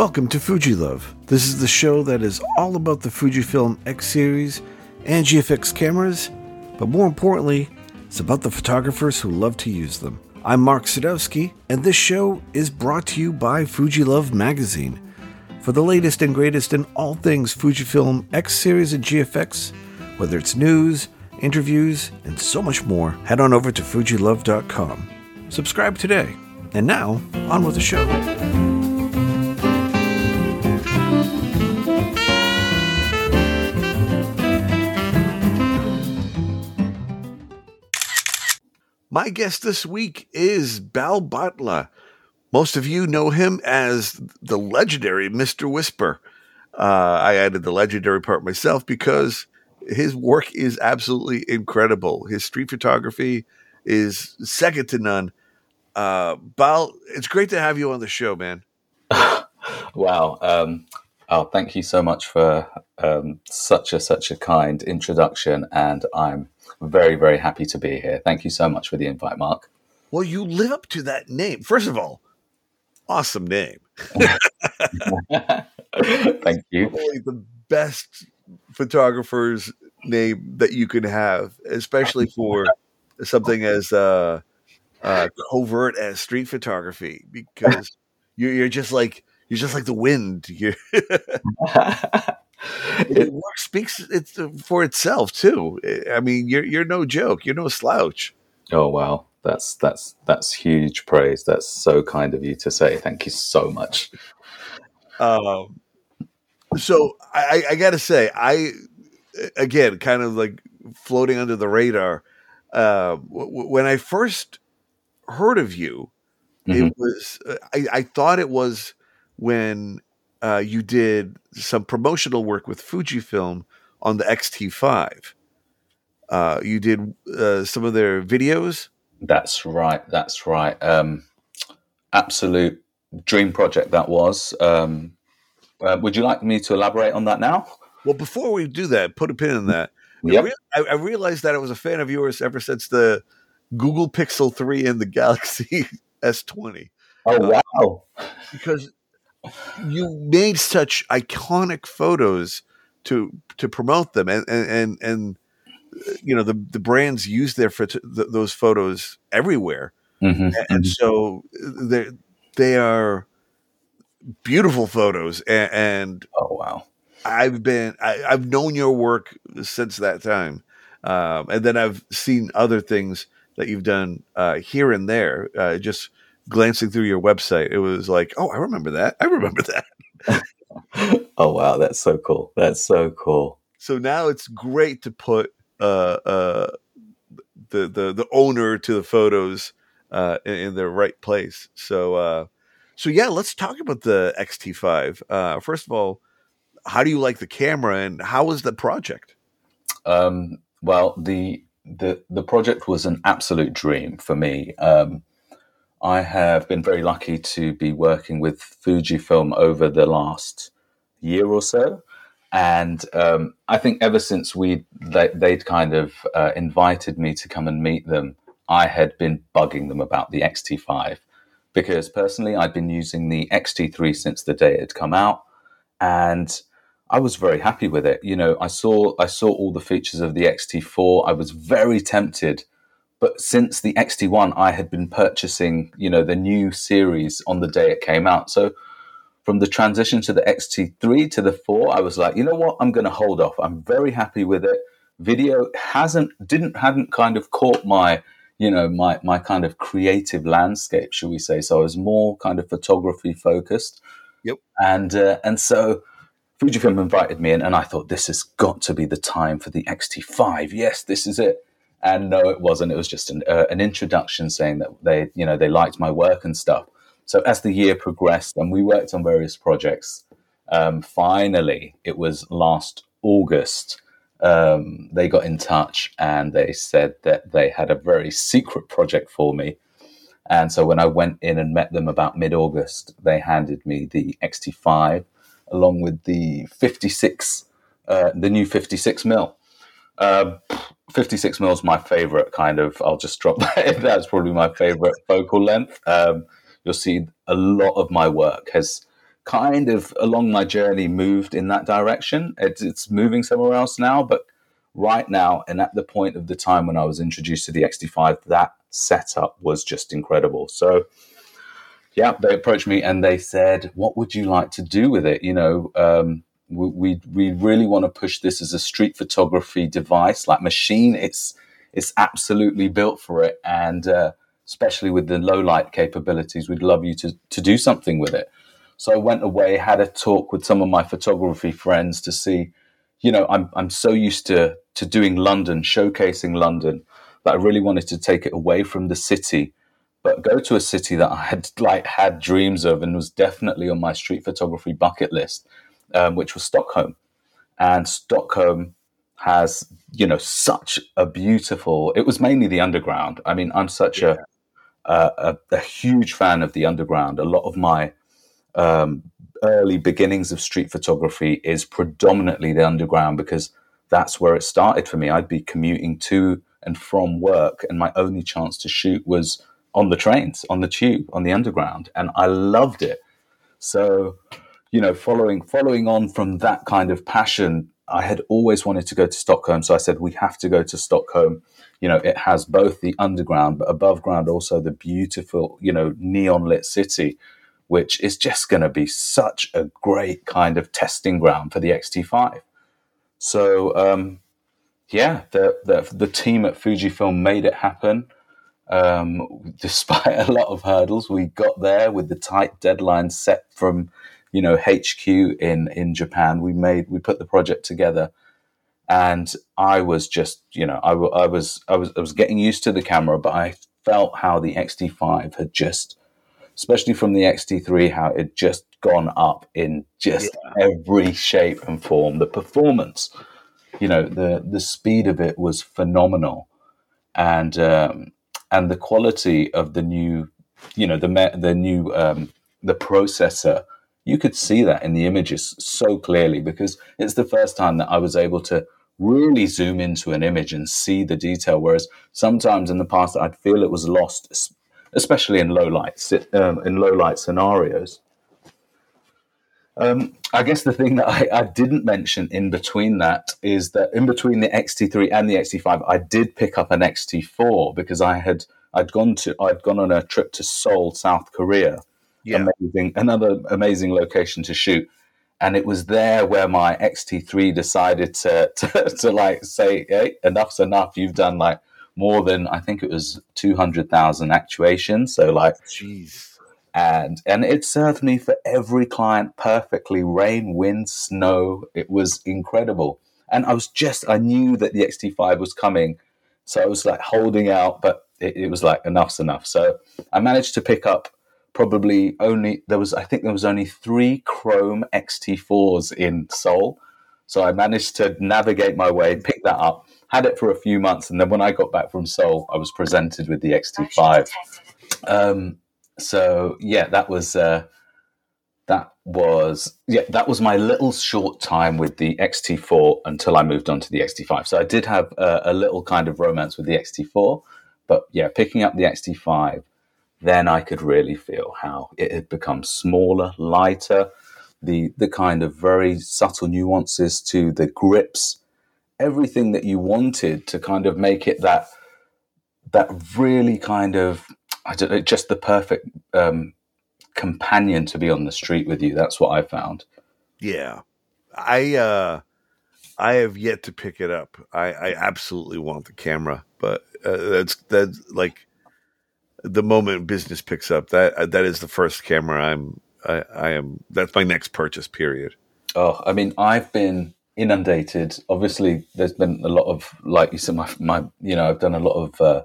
Welcome to Fuji Love. This is the show that is all about the Fujifilm X series and GFX cameras, but more importantly, it's about the photographers who love to use them. I'm Mark Sadowski, and this show is brought to you by Fuji Love magazine. For the latest and greatest in all things Fujifilm X series and GFX, whether it's news, interviews, and so much more, head on over to fujilove.com. Subscribe today. And now, on with the show. My guest this week is Bal Bhatla. Most of you know him as the legendary Mr. Whisper. Uh, I added the legendary part myself because his work is absolutely incredible. His street photography is second to none. Uh, Bal, it's great to have you on the show, man. wow. Um, oh, thank you so much for um, such a such a kind introduction, and I'm very, very happy to be here. Thank you so much for the invite, Mark. Well, you live up to that name. First of all, awesome name. Thank you. Probably the best photographer's name that you can have, especially for something as uh, uh, covert as street photography, because you're, you're just like you're just like the wind. It work speaks it's for itself too. I mean, you're you're no joke. You're no slouch. Oh wow, that's that's that's huge praise. That's so kind of you to say. Thank you so much. Um, so I, I got to say, I again kind of like floating under the radar. Uh, w- when I first heard of you, mm-hmm. it was I, I thought it was when uh, you did some promotional work with Fujifilm on the X-T5. Uh, you did uh, some of their videos. That's right. That's right. Um, absolute dream project that was. Um, uh, would you like me to elaborate on that now? Well, before we do that, put a pin in that. Yep. I, re- I, I realized that I was a fan of yours ever since the Google Pixel 3 and the Galaxy S20. Oh, uh, wow. because you made such iconic photos to to promote them and and and, and you know the the brands use their th- those photos everywhere mm-hmm. and, and, mm-hmm. so they they are beautiful photos and, and, oh wow i've been I, have known your work since that time um, and then i've seen other things that you've done uh, here and there uh, just glancing through your website, it was like, oh, I remember that. I remember that. oh wow, that's so cool. That's so cool. So now it's great to put uh, uh, the the the owner to the photos uh, in, in their right place. So uh, so yeah, let's talk about the XT5. Uh, first of all, how do you like the camera, and how was the project? Um, well, the the the project was an absolute dream for me. Um, I have been very lucky to be working with Fujifilm over the last year or so. And um, I think ever since we they, would kind of uh, invited me to come and meet them, I had been bugging them about the XT5 because personally I'd been using the XT3 since the day it had come out, and I was very happy with it. You know, I saw I saw all the features of the XT4. I was very tempted but since the XT1, I had been purchasing, you know, the new series on the day it came out. So from the transition to the XT3 to the 4, I was like, you know what? I'm going to hold off. I'm very happy with it. Video hasn't, didn't, hadn't kind of caught my, you know, my, my kind of creative landscape, should we say. So I was more kind of photography focused. Yep. And, uh, and so Fujifilm invited me in and I thought this has got to be the time for the XT5. Yes, this is it. And no, it wasn't. It was just an, uh, an introduction saying that they, you know, they liked my work and stuff. So as the year progressed and we worked on various projects, um, finally, it was last August. Um, they got in touch and they said that they had a very secret project for me. And so when I went in and met them about mid August, they handed me the XT5 along with the 56, uh, the new 56 mil. Um, 56 mil is my favorite kind of. I'll just drop that. That's probably my favorite focal length. Um, you'll see a lot of my work has kind of along my journey moved in that direction. It's, it's moving somewhere else now, but right now and at the point of the time when I was introduced to the XT5, that setup was just incredible. So, yeah, they approached me and they said, "What would you like to do with it?" You know, um, we, we, really want to push this as a street photography device, like machine. It's it's absolutely built for it, and uh, especially with the low light capabilities, we'd love you to to do something with it. So I went away, had a talk with some of my photography friends to see. You know, I'm I'm so used to to doing London, showcasing London, that I really wanted to take it away from the city but go to a city that I had like had dreams of and was definitely on my street photography bucket list, um, which was Stockholm. And Stockholm has, you know, such a beautiful. It was mainly the underground. I mean, I'm such yeah. a, a, a huge fan of the underground. A lot of my um, early beginnings of street photography is predominantly the underground because that's where it started for me. I'd be commuting to and from work, and my only chance to shoot was on the trains, on the tube, on the underground, and I loved it. So, you know, following following on from that kind of passion, I had always wanted to go to Stockholm. So I said, we have to go to Stockholm. You know, it has both the underground, but above ground also the beautiful, you know, neon lit city, which is just going to be such a great kind of testing ground for the XT5. So, um, yeah, the, the the team at Fujifilm made it happen. Um, despite a lot of hurdles, we got there with the tight deadline set from, you know, HQ in in Japan. We made we put the project together, and I was just, you know, I, I was I was I was getting used to the camera, but I felt how the XT5 had just, especially from the XT3, how it just gone up in just yeah. every shape and form. The performance, you know, the the speed of it was phenomenal, and um, and the quality of the new, you know, the the new um, the processor. You could see that in the images so clearly because it's the first time that I was able to really zoom into an image and see the detail. Whereas sometimes in the past I'd feel it was lost, especially in low light um, in low light scenarios. Um, I guess the thing that I, I, didn't mention in between that is that in between the XT3 and the XT5, I did pick up an XT4 because I had I'd gone to I'd gone on a trip to Seoul, South Korea. Yeah. Amazing, another amazing location to shoot. And it was there where my XT3 decided to, to, to like say, hey, enough's enough. You've done like more than I think it was two hundred thousand actuations. So like, jeez and and it served me for every client perfectly rain wind snow it was incredible and i was just i knew that the xt5 was coming so i was like holding out but it, it, was like enough's enough so i managed to pick up probably only there was i think there was only three chrome xt4s in seoul so i managed to navigate my way pick that up had it for a few months and then when i got back from seoul i was presented with the xt5 um, so yeah, that was uh, that was yeah that was my little short time with the XT4 until I moved on to the XT5. So I did have a, a little kind of romance with the XT4, but yeah, picking up the XT5, then I could really feel how it had become smaller, lighter, the the kind of very subtle nuances to the grips, everything that you wanted to kind of make it that that really kind of I don't know, just the perfect um, companion to be on the street with you. That's what I found. Yeah, I uh, I have yet to pick it up. I, I absolutely want the camera, but uh, that's that's like the moment business picks up. That uh, that is the first camera I'm I, I am. That's my next purchase. Period. Oh, I mean, I've been inundated. Obviously, there's been a lot of like you said, my my you know, I've done a lot of uh,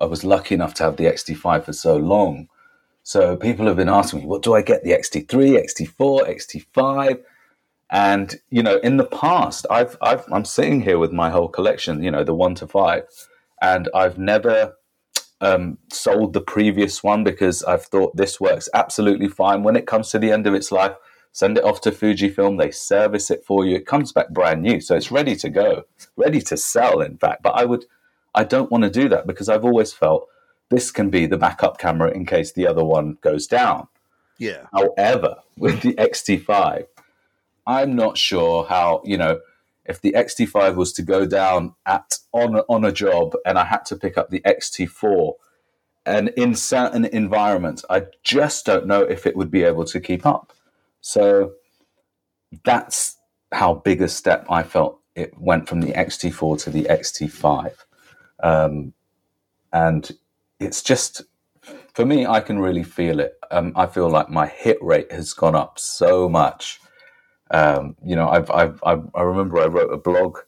I was lucky enough to have the XT5 for so long. So people have been asking me, what do I get? The XT3, XT4, XT5? And you know, in the past, I've, I've I'm sitting here with my whole collection, you know, the one to five, and I've never um, sold the previous one because I've thought this works absolutely fine. When it comes to the end of its life, send it off to Fujifilm. They service it for you. It comes back brand new, so it's ready to go, ready to sell. In fact, but I would I don't want to do that because I've always felt this can be the backup camera in case the other one goes down. Yeah. However, with the XT5, I'm not sure how, you know, if the XT5 was to go down at on on a job and I had to pick up the XT4 and in certain environments, I just don't know if it would be able to keep up. So that's how big a step I felt it went from the XT4 to the XT5. Um, and it's just, for me, I can really feel it. Um, I feel like my hit rate has gone up so much. Um, you know, I've, I've, I've, I remember I wrote a blog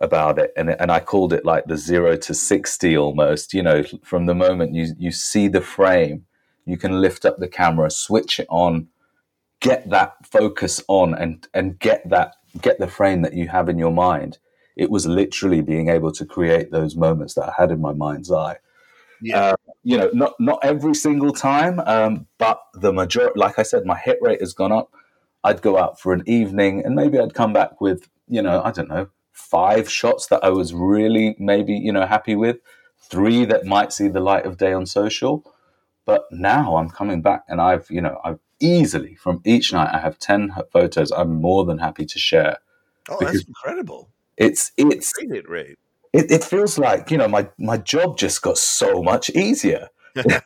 about it and, and I called it like the zero to 60 almost, you know, from the moment you, you see the frame, you can lift up the camera, switch it on, get that focus on and, and get that, get the frame that you have in your mind. It was literally being able to create those moments that I had in my mind's eye. Yeah. Uh, you know, not, not every single time, um, but the majority, like I said, my hit rate has gone up. I'd go out for an evening and maybe I'd come back with, you know, I don't know, five shots that I was really maybe, you know, happy with, three that might see the light of day on social. But now I'm coming back and I've, you know, I've easily from each night I have 10 photos I'm more than happy to share. Oh, that's incredible. It's, it's, hit. It, it feels like, you know, my, my job just got so much easier.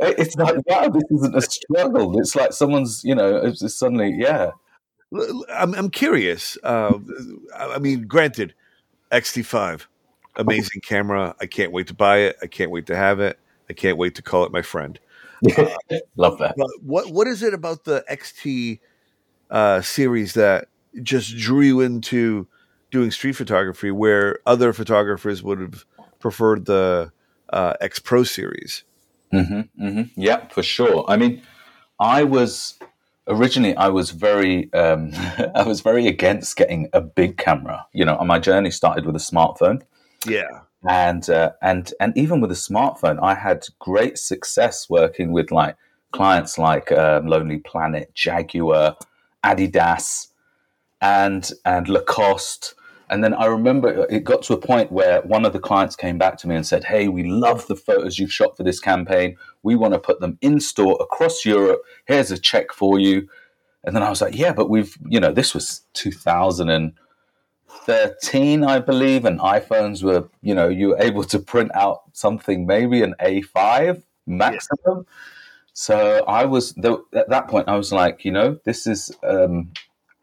it's like, wow, this isn't a struggle. It's like someone's, you know, it's suddenly, yeah, I'm, I'm curious. Uh, I mean, granted, XT5, amazing camera. I can't wait to buy it. I can't wait to have it. I can't wait to call it my friend. Uh, Love that. what What is it about the XT uh, series that just drew you into doing street photography, where other photographers would have preferred the uh, X Pro series? Mm-hmm, mm-hmm. Yeah, for sure. I mean, I was originally I was very um, I was very against getting a big camera. You know, my journey started with a smartphone. Yeah. And uh, and and even with a smartphone, I had great success working with like clients like um, Lonely Planet, Jaguar, Adidas, and and Lacoste. And then I remember it got to a point where one of the clients came back to me and said, Hey, we love the photos you've shot for this campaign. We want to put them in store across Europe. Here's a check for you. And then I was like, Yeah, but we've, you know, this was 2013, I believe, and iPhones were, you know, you were able to print out something, maybe an A5 maximum. Yeah. So I was, at that point, I was like, you know, this is, um,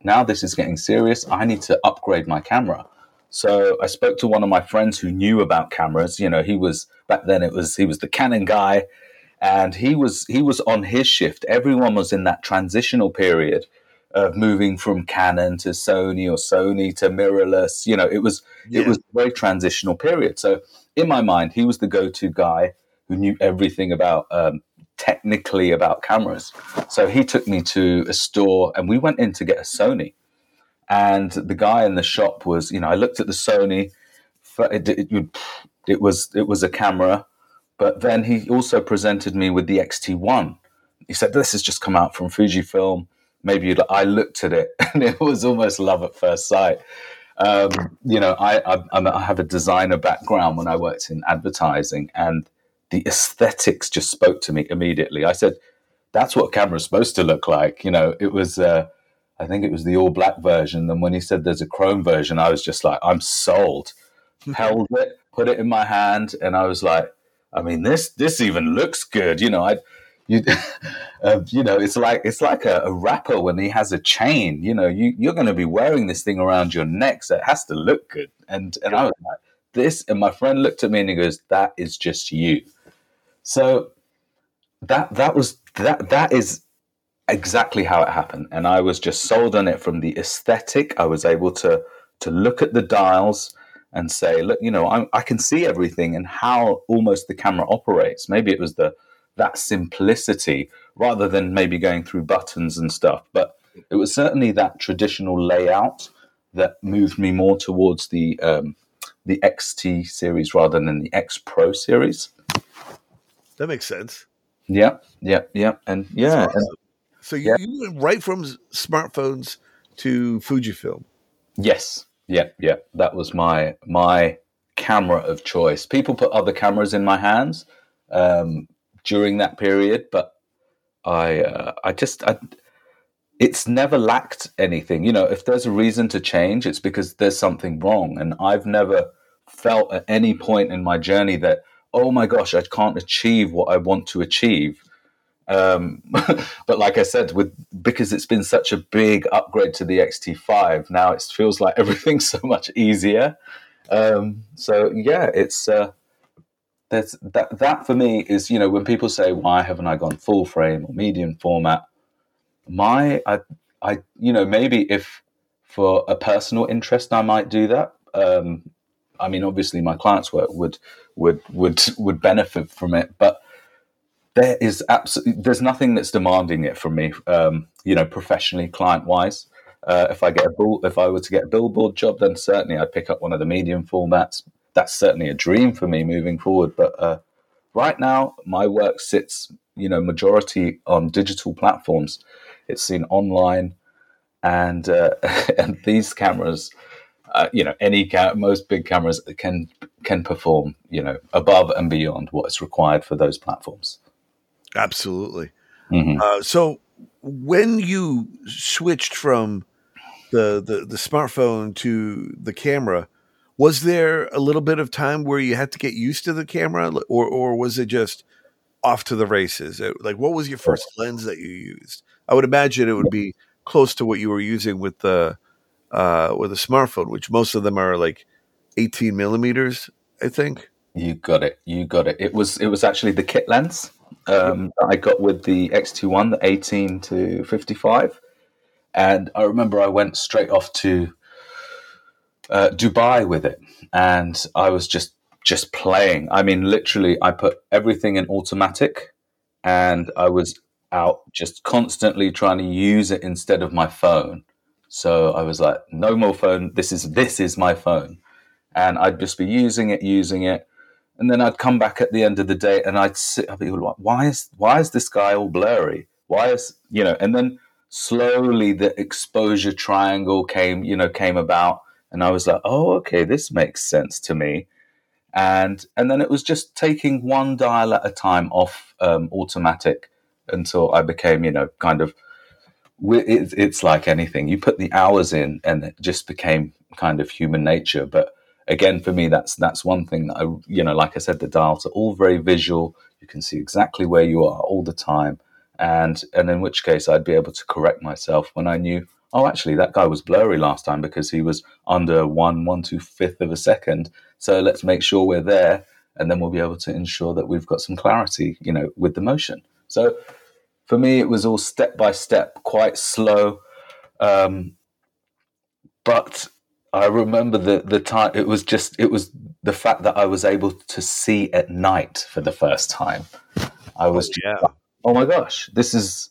now this is getting serious. I need to upgrade my camera. So I spoke to one of my friends who knew about cameras. You know, he was back then it was he was the Canon guy and he was he was on his shift. Everyone was in that transitional period of moving from Canon to Sony or Sony to mirrorless. You know, it was yeah. it was a very transitional period. So in my mind, he was the go-to guy who knew everything about um, technically about cameras. So he took me to a store and we went in to get a Sony. And the guy in the shop was, you know, I looked at the Sony. It, it, it was it was a camera, but then he also presented me with the XT1. He said, "This has just come out from Fujifilm. Maybe you'd." I looked at it, and it was almost love at first sight. Um, you know, I, I, I have a designer background when I worked in advertising, and the aesthetics just spoke to me immediately. I said, "That's what a camera's supposed to look like." You know, it was. Uh, I think it was the all black version. And when he said there's a chrome version, I was just like, "I'm sold." Held it, put it in my hand, and I was like, "I mean, this this even looks good." You know, I. You, uh, you know, it's like it's like a, a, rapper when he has a chain. You know, you you're going to be wearing this thing around your neck, so it has to look good. And and I was like, this. And my friend looked at me and he goes, "That is just you." So that that was that that is exactly how it happened, and I was just sold on it from the aesthetic. I was able to to look at the dials and say, look, you know, I, I can see everything and how almost the camera operates. Maybe it was the that simplicity rather than maybe going through buttons and stuff, but it was certainly that traditional layout that moved me more towards the um, the XT series rather than the X Pro series. That makes sense. Yeah, yeah, yeah, and yeah. And, so you, yeah. you, went right from smartphones to Fujifilm. Yes, yeah, yeah. That was my my camera of choice. People put other cameras in my hands um, during that period, but I uh, I just I, it's never lacked anything. You know, if there's a reason to change, it's because there's something wrong. And I've never felt at any point in my journey that oh my gosh, I can't achieve what I want to achieve. Um, but like I said, with because it's been such a big upgrade to the XT5, now it feels like everything's so much easier. Um, so yeah, it's uh, that's that that for me is you know when people say why haven't I gone full frame or medium format, my I I you know maybe if for a personal interest I might do that. Um, I mean, obviously my clients work would would would would benefit from it, but there is absolutely there's nothing that's demanding it from me. Um, you know, professionally, client wise. Uh, if I get a bull, if I were to get a billboard job, then certainly I'd pick up one of the medium formats. That's certainly a dream for me moving forward. But uh, right now, my work sits, you know, majority on digital platforms. It's seen online, and uh, and these cameras, uh, you know, any ca- most big cameras can can perform, you know, above and beyond what is required for those platforms. Absolutely. Mm-hmm. Uh, so when you switched from the, the the smartphone to the camera, was there a little bit of time where you had to get used to the camera, or or was it just off to the races? Like, what was your first lens that you used? I would imagine it would be close to what you were using with the uh, with a smartphone, which most of them are like 18 millimeters, I think. You got it. You got it. It was it was actually the kit lens um, that I got with the XT1, the 18 to 55. And I remember I went straight off to uh, Dubai with it, and I was just just playing. I mean, literally, I put everything in automatic, and I was out just constantly trying to use it instead of my phone. So I was like, no more phone. This is this is my phone, and I'd just be using it, using it, and then I'd come back at the end of the day and I'd sit. I'd be like, why is why is this guy all blurry? Why is you know? And then slowly the exposure triangle came you know came about, and I was like, oh okay, this makes sense to me. And and then it was just taking one dial at a time off um, automatic until I became you know kind of. It's like anything. You put the hours in, and it just became kind of human nature. But again, for me, that's that's one thing that I, you know, like I said, the dials are all very visual. You can see exactly where you are all the time, and and in which case I'd be able to correct myself when I knew, oh, actually that guy was blurry last time because he was under one one two fifth of a second. So let's make sure we're there, and then we'll be able to ensure that we've got some clarity, you know, with the motion. So for me, it was all step by step, quite slow. Um, but I remember the the time. It was just it was the fact that I was able to see at night for the first time. I was oh, yeah. Like, oh my gosh, this is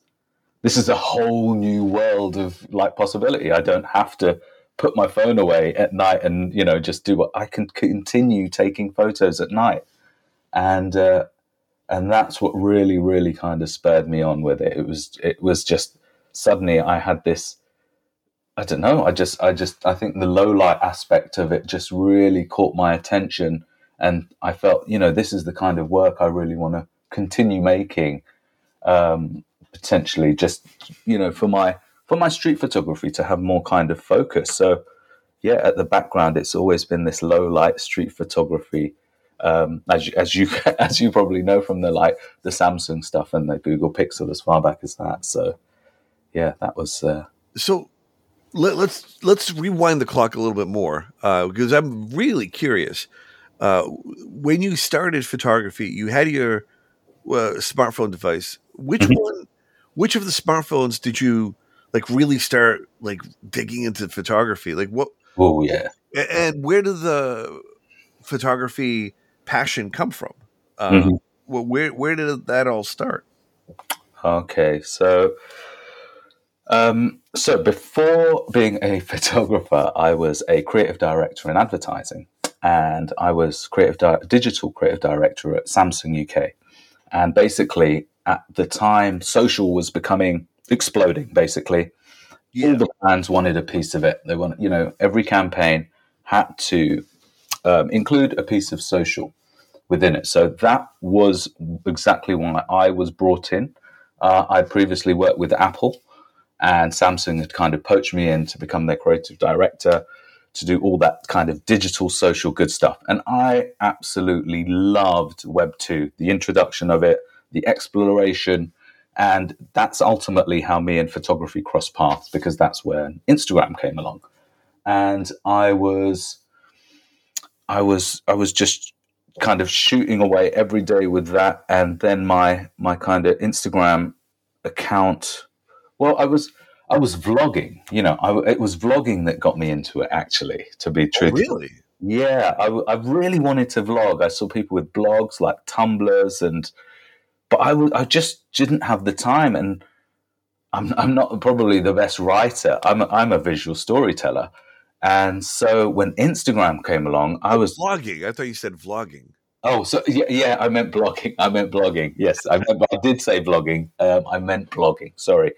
this is a whole new world of like possibility. I don't have to put my phone away at night and you know just do what I can continue taking photos at night, and uh, and that's what really really kind of spurred me on with it. It was it was just suddenly I had this I don't know. I just, I just, I think the low light aspect of it just really caught my attention, and I felt, you know, this is the kind of work I really want to continue making. Um, potentially, just you know, for my for my street photography to have more kind of focus. So, yeah, at the background, it's always been this low light street photography. Um, as you, as you as you probably know from the like the Samsung stuff and the Google Pixel as far back as that. So, yeah, that was. Uh, so let, us let's, let's rewind the clock a little bit more uh, because I'm really curious. Uh, when you started photography, you had your uh, smartphone device. Which mm-hmm. one? Which of the smartphones did you like really start like digging into photography? Like what? Oh yeah. And where did the photography passion come from? Uh, mm-hmm. Where where did that all start? Okay, so um, so before being a photographer, I was a creative director in advertising, and I was creative di- digital creative director at Samsung UK. And basically, at the time, social was becoming exploding. Basically, yeah. all the brands wanted a piece of it. They want, you know, every campaign had to um, include a piece of social within it. So that was exactly why I was brought in Uh, I previously worked with Apple, and Samsung had kind of poached me in to become their creative director to do all that kind of digital social good stuff. And I absolutely loved Web 2, the introduction of it, the exploration. And that's ultimately how me and photography crossed paths because that's when Instagram came along. And I was I was I was just kind of shooting away every day with that and then my my kind of Instagram account well I was I was vlogging. You know, I, it was vlogging that got me into it. Actually, to be oh, truthful. Oh, really? Yeah, I, I really wanted to vlog. I saw people with blogs like Tumblrs, and but I, w- I just didn't have the time. And I'm I'm not probably the best writer. I'm a, I'm a visual storyteller. And so when Instagram came along, I was vlogging. I thought you said vlogging. Oh, so yeah, yeah, I meant blogging. I meant blogging. Yes, I, meant, I did say vlogging. Um, I meant blogging. Sorry.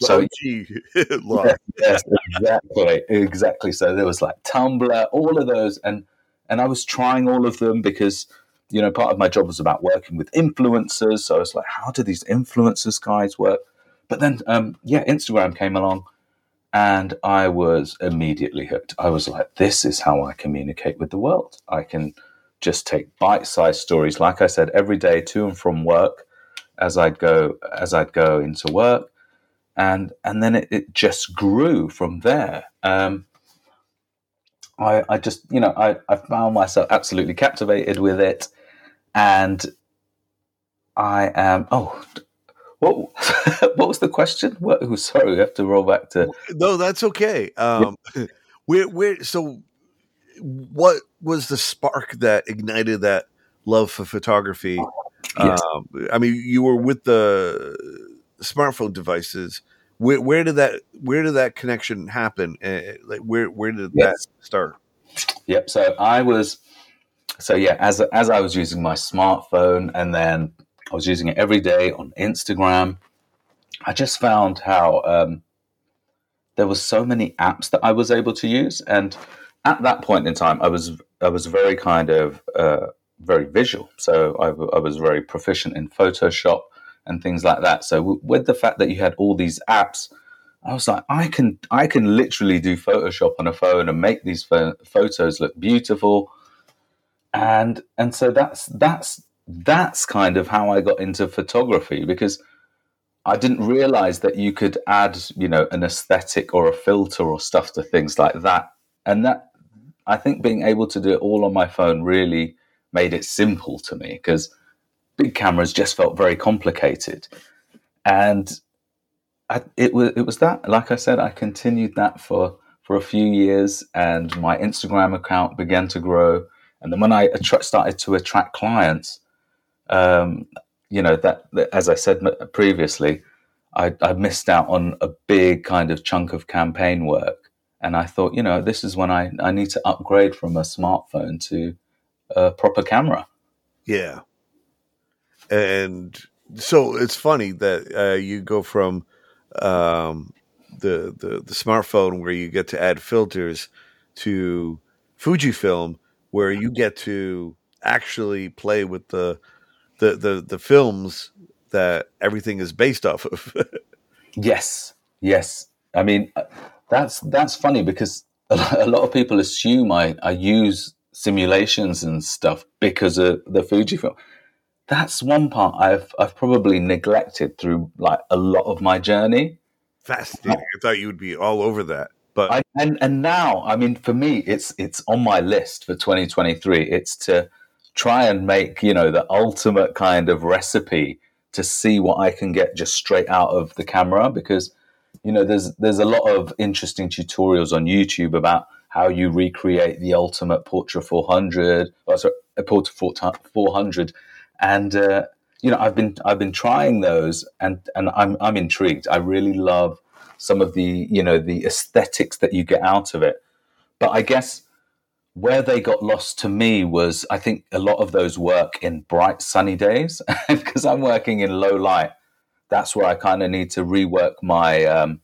So yes, yes, exactly, exactly. So there was like Tumblr, all of those, and and I was trying all of them because you know part of my job was about working with influencers. So I was like, how do these influencers guys work? But then, um, yeah, Instagram came along, and I was immediately hooked. I was like, this is how I communicate with the world. I can just take bite-sized stories, like I said, every day to and from work as I'd go as I'd go into work and and then it, it just grew from there. Um, I, I just you know I, I found myself absolutely captivated with it, and I am oh what what was the question? What, oh, sorry, we have to roll back to. No, that's okay. Um, yeah. where where so what was the spark that ignited that love for photography? Yes. Um, I mean, you were with the smartphone devices. Where, where did that where did that connection happen? Uh, like where where did yes. that start? Yep. So I was so yeah as as I was using my smartphone and then I was using it every day on Instagram. I just found how um, there were so many apps that I was able to use, and at that point in time, I was I was very kind of uh, very visual. So I, I was very proficient in Photoshop and things like that. So w- with the fact that you had all these apps, I was like, I can I can literally do Photoshop on a phone and make these pho- photos look beautiful, and and so that's that's that's kind of how I got into photography because I didn't realize that you could add you know an aesthetic or a filter or stuff to things like that, and that I think being able to do it all on my phone really made it simple to me because big cameras just felt very complicated. And I, it was it was that. Like I said, I continued that for for a few years, and my Instagram account began to grow. And then when I started to attract clients, um, you know that, that, as I said previously, I, I missed out on a big kind of chunk of campaign work. And I thought, you know, this is when I, I need to upgrade from a smartphone to a proper camera. Yeah and so it's funny that uh, you go from um, the, the the smartphone where you get to add filters to Fujifilm where you get to actually play with the the the, the films that everything is based off of. yes, yes. I mean, uh, that's that's funny because a lot of people assume I, I use simulations and stuff because of the Fujifilm that's one part I've I've probably neglected through like a lot of my journey. Fascinating. I thought you would be all over that. But I, and and now, I mean, for me, it's it's on my list for 2023. It's to try and make you know the ultimate kind of recipe to see what I can get just straight out of the camera because you know there's there's a lot of interesting tutorials on YouTube about how you recreate the ultimate Portra 400 or sorry, a Portra 400 and uh, you know I've been I've been trying those, and and I'm I'm intrigued. I really love some of the you know the aesthetics that you get out of it. But I guess where they got lost to me was I think a lot of those work in bright sunny days because I'm working in low light. That's where I kind of need to rework my um,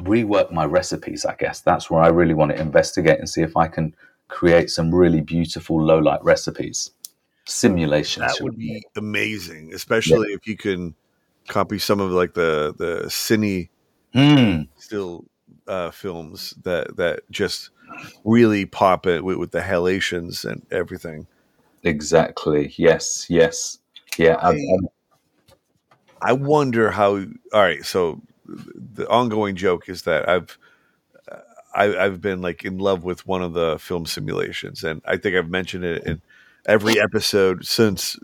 rework my recipes. I guess that's where I really want to investigate and see if I can create some really beautiful low light recipes simulations. That would be amazing, especially yeah. if you can copy some of like the the cine Hmm. still uh, films that that just really pop it with, with the halations and everything. Exactly. Yes. Yes. Yeah. I'm- I wonder how. All right, so the ongoing joke is that I've I, I've been like in love with one of the film simulations, and I think I've mentioned it in every episode since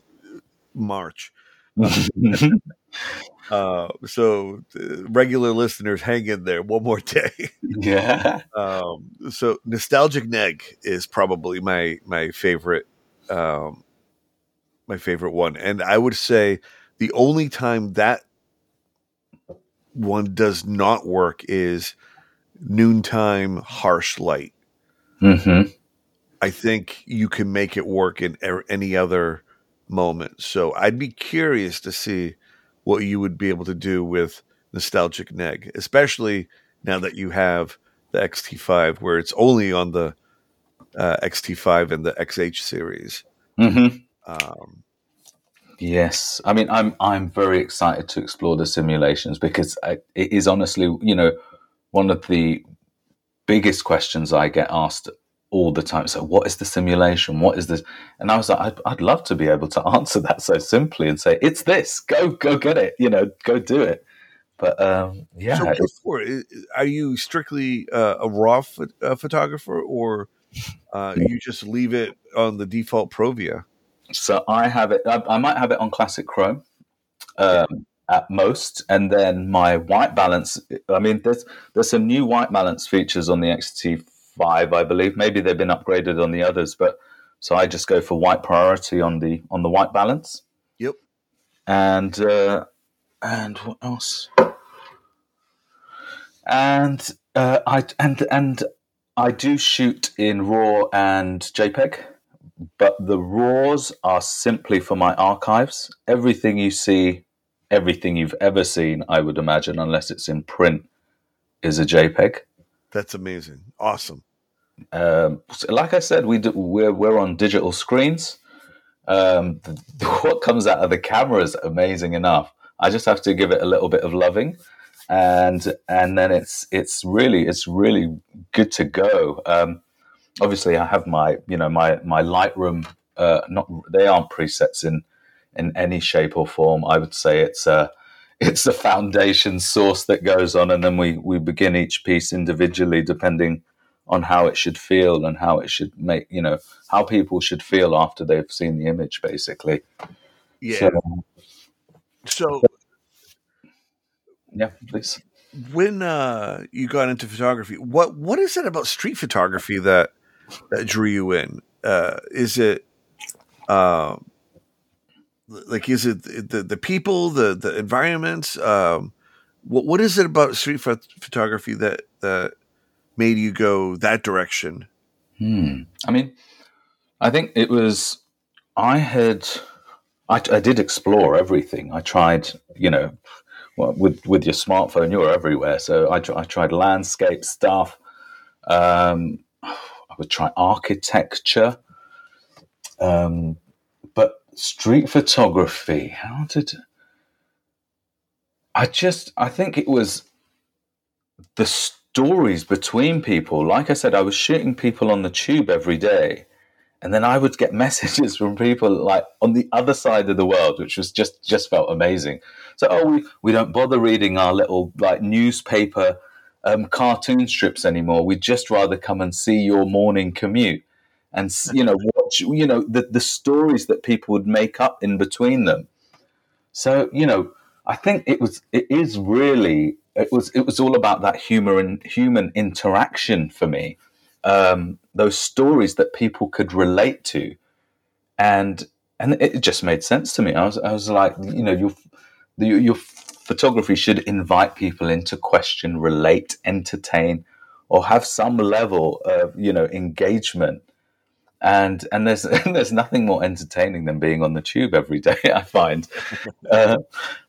March. Uh, so regular listeners, hang in there one more day. yeah. um, so nostalgic neg is probably my my favorite um, my favorite one, and I would say the only time that one does not work is noontime harsh light. hmm I think you can make it work in er- any other moment. So I'd be curious to see what you would be able to do with nostalgic neg, especially now that you have the XT5, where it's only on the uh, XT5 and the XH series. hmm Um, Yes, I mean, I'm I'm very excited to explore the simulations because I, it is honestly, you know, one of the biggest questions I get asked all the time. So, what is the simulation? What is this? And I was like, I'd, I'd love to be able to answer that so simply and say, it's this. Go, go get it. You know, go do it. But um, yeah, so before, are you strictly uh, a raw ph- uh, photographer, or uh, you just leave it on the default Provia? So I have it. I, I might have it on Classic Chrome um, at most, and then my white balance. I mean, there's there's some new white balance features on the XT5, I believe. Maybe they've been upgraded on the others, but so I just go for white priority on the on the white balance, Yep. and uh, and what else? And uh, I and and I do shoot in RAW and JPEG but the raws are simply for my archives. Everything you see, everything you've ever seen, I would imagine, unless it's in print, is a JPEG. That's amazing, awesome. Um, like I said, we do, we're we're on digital screens. Um, th- what comes out of the camera is amazing enough. I just have to give it a little bit of loving, and and then it's it's really it's really good to go. Um, obviously, I have my you know my my Lightroom. Uh, not they aren't presets in in any shape or form. I would say it's a it's a foundation source that goes on, and then we we begin each piece individually, depending on how it should feel and how it should make you know how people should feel after they've seen the image, basically. Yeah. So, So yeah, please. when uh, you got into photography, what what is it about street photography that that drew you in? Uh, is it um, like is it the the people, the the environments? Um, what what is it about street pho- photography that that made you go that direction? Hmm. I mean, I think it was. I had. I, I did explore everything. I tried, you know, well, with with your smartphone, you're everywhere. So I, I tried landscape stuff. Um, I would try architecture, um, but street photography. How did I just? I think it was the stories between people. Like I said, I was shooting people on the tube every day, and then I would get messages from people like on the other side of the world, which was just just felt amazing. So, oh, we we don't bother reading our little like newspaper um, cartoon strips anymore. We'd just rather come and see your morning commute, and you know watch you know the the stories that people would make up in between them. So you know, I think it was it is really it was it was all about that humor and human interaction for me. Um, those stories that people could relate to, and and it just made sense to me. I was I was like, you know, your your, photography should invite people in to question, relate, entertain, or have some level of you know engagement. And and there's there's nothing more entertaining than being on the tube every day. I find. Uh,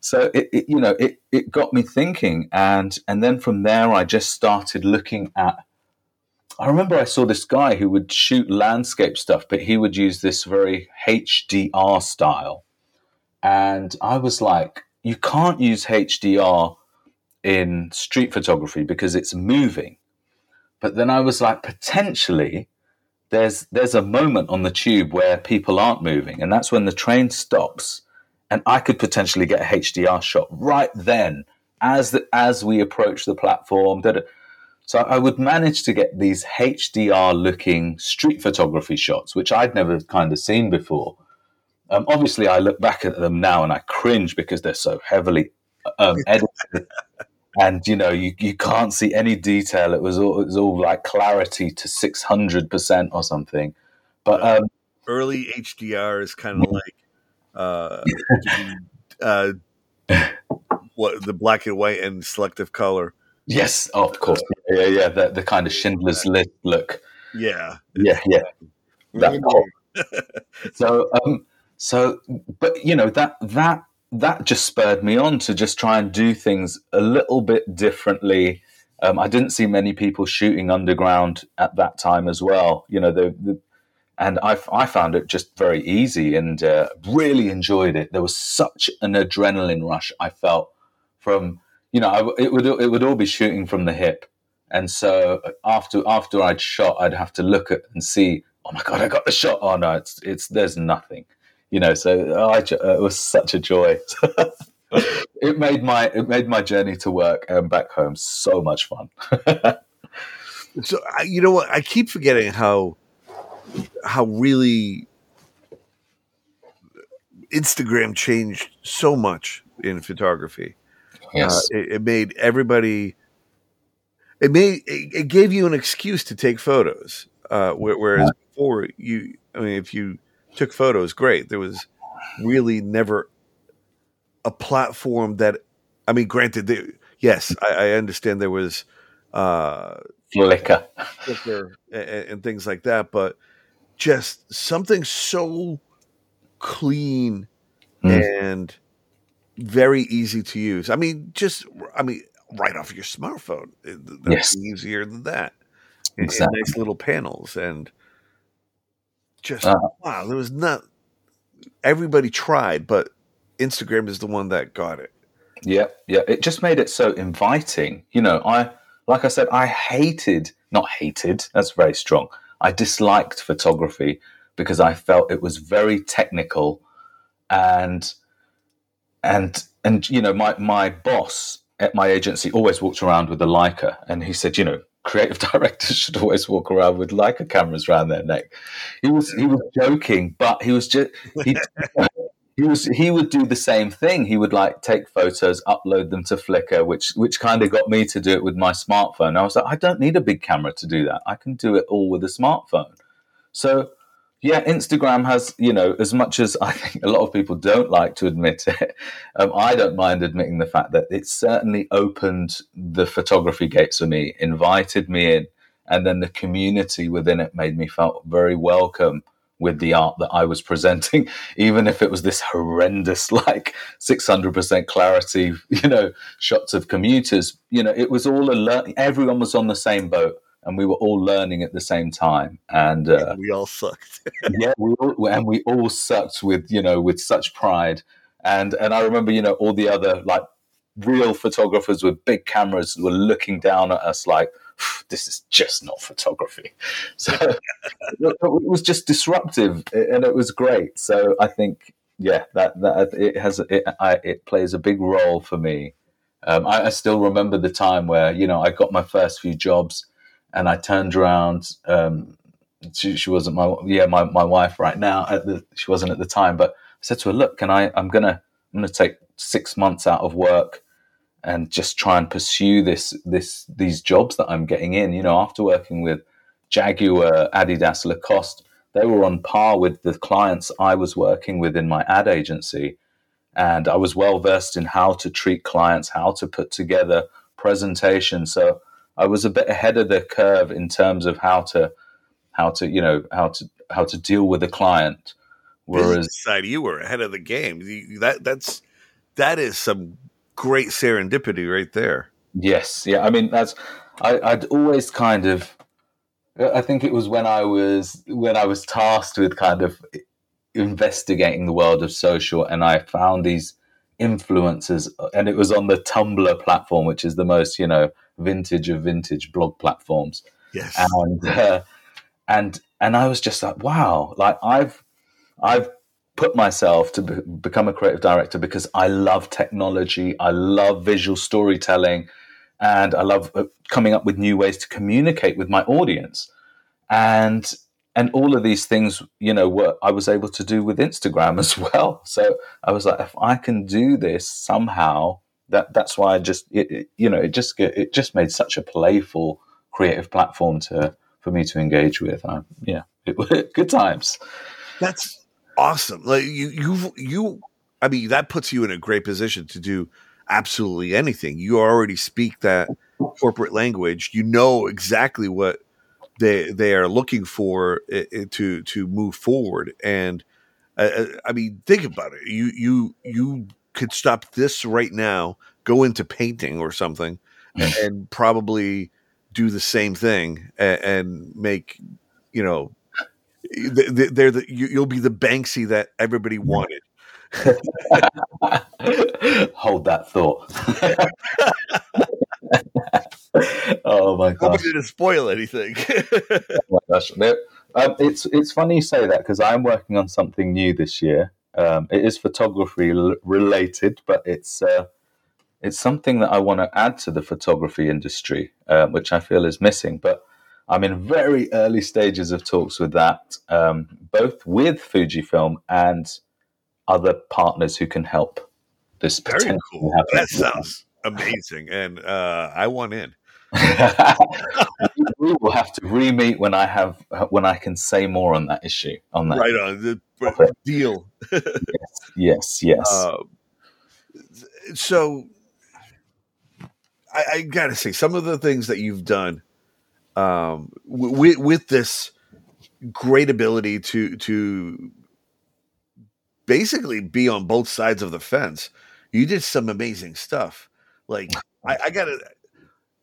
so it, it you know it, it got me thinking and and then from there i just started looking at i remember i saw this guy who would shoot landscape stuff but he would use this very hdr style and i was like you can't use HDR in street photography because it's moving. But then I was like, potentially, there's there's a moment on the tube where people aren't moving, and that's when the train stops, and I could potentially get a HDR shot right then as the, as we approach the platform. So I would manage to get these HDR looking street photography shots, which I'd never kind of seen before. Um, obviously, I look back at them now and I cringe because they're so heavily um, edited. And you know you, you can't see any detail. It was all it was all like clarity to 600% or something. But um, early hdr is kind of like uh, uh, what the black and white and selective color. Yes oh, of course. Yeah yeah the, the kind of schindler's list look. Yeah. Yeah yeah. That so um so but you know that that that just spurred me on to just try and do things a little bit differently. Um, I didn't see many people shooting underground at that time as well. You know, the, the and I, I found it just very easy and uh, really enjoyed it. There was such an adrenaline rush I felt from you know I, it would it would all be shooting from the hip, and so after after I'd shot, I'd have to look at and see. Oh my god, I got the shot! Oh no, it's it's there's nothing you know, so I, uh, it was such a joy. it made my it made my journey to work and back home so much fun. so you know what? I keep forgetting how how really Instagram changed so much in photography. Yes, uh, it, it, made everybody. It made it, it, gave you an excuse to take photos. Uh, whereas before, you, I mean, if you took photos, great. There was really never a platform that, I mean, granted, there, yes, I, I, understand there was uh, Flickr, Flickr, and, and things like that, but just something so clean mm. and very easy to use. I mean, just I mean, right off your smartphone. That's yes. easier than that. Exactly. nice little panels and just uh, wow, there was not everybody tried, but Instagram is the one that got it. Yeah, yeah. It just made it so inviting. You know, I like I said, I hated not hated, that's very strong. I disliked photography because I felt it was very technical and and and you know, my my boss at my agency always walked around with a Leica and he said, you know, creative directors should always walk around with Leica cameras around their neck. He was he was joking, but he was just he, he was he would do the same thing. He would like take photos, upload them to Flickr, which which kind of got me to do it with my smartphone. I was like, I don't need a big camera to do that. I can do it all with a smartphone. So yeah, Instagram has, you know, as much as I think a lot of people don't like to admit it, um, I don't mind admitting the fact that it certainly opened the photography gates for me, invited me in, and then the community within it made me felt very welcome with the art that I was presenting, even if it was this horrendous, like 600% clarity, you know, shots of commuters. You know, it was all a learning. Everyone was on the same boat and we were all learning at the same time. And uh, we all sucked. yeah, we all, and we all sucked with you know with such pride. And and I remember you know all the other like real photographers with big cameras were looking down at us like this is just not photography. So it was just disruptive and it was great. So I think yeah that that it has it I, it plays a big role for me. Um, I, I, still remember the time where you know I got my first few jobs and I turned around. Um, she, she, wasn't my yeah my, my wife right now. At the she wasn't at the time, but I said to her, "Look, can I? I'm gonna I'm gonna take six months out of work and just try and pursue this this these jobs that I'm getting in. You know, after working with Jaguar, Adidas, Lacoste, they were on par with the clients I was working with in my ad agency." And I was well versed in how to treat clients, how to put together presentations. So I was a bit ahead of the curve in terms of how to how to you know how to how to deal with a client. Whereas side, you were ahead of the game. that that's that is some great serendipity right there. Yes, yeah. I mean, that's I, I'd always kind of. I think it was when I was when I was tasked with kind of investigating the world of social, and I found these influencers, and it was on the Tumblr platform, which is the most you know vintage of vintage blog platforms. Yes, and uh, and and I was just like, wow, like I've I've put myself to be- become a creative director because I love technology, I love visual storytelling, and I love uh, coming up with new ways to communicate with my audience. And and all of these things, you know, what I was able to do with Instagram as well. So I was like, if I can do this somehow, that that's why I just, it, you know, it just it just made such a playful, creative platform to for me to engage with. I, yeah, it, good times. That's awesome. Like you, you, you. I mean, that puts you in a great position to do absolutely anything. You already speak that corporate language. You know exactly what they they are looking for to to move forward. And uh, uh, I mean, think about it. You you you could stop this right now, go into painting or something, and, and probably do the same thing and, and make you know they're the you'll be the Banksy that everybody wanted. Hold that thought. oh my gosh! did to spoil anything. oh my gosh! Um, it's it's funny you say that because I'm working on something new this year. Um, it is photography l- related, but it's uh, it's something that I want to add to the photography industry, uh, which I feel is missing. But I'm in very early stages of talks with that, um, both with Fujifilm and other partners who can help this very cool. That sounds amazing, and uh, I want in. we will have to re-meet when I have when I can say more on that issue. On that, right on the deal. yes, yes, yes. Uh, so, I, I got to say, some of the things that you've done um, with with this great ability to to basically be on both sides of the fence. You did some amazing stuff. Like I, I got to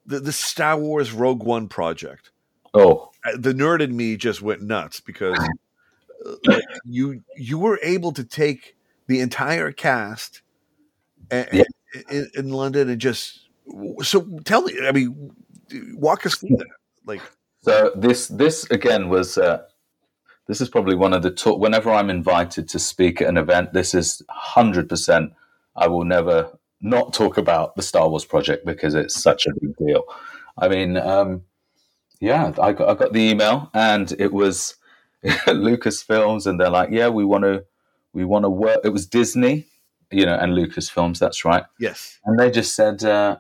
the, the Star Wars Rogue One project. Oh, the nerd in me just went nuts because uh, like, you you were able to take the entire cast and, yeah. in, in, London and just so tell me. I mean, walk us through that. Like, so this this again was. Uh, this is probably one of the talk. Whenever I'm invited to speak at an event, this is hundred percent. I will never not talk about the Star Wars project because it's such a big deal. I mean, um, yeah, I got, I got the email and it was Lucasfilms, and they're like, yeah, we want to, we want to work. It was Disney, you know, and Lucasfilms. That's right. Yes. And they just said, uh,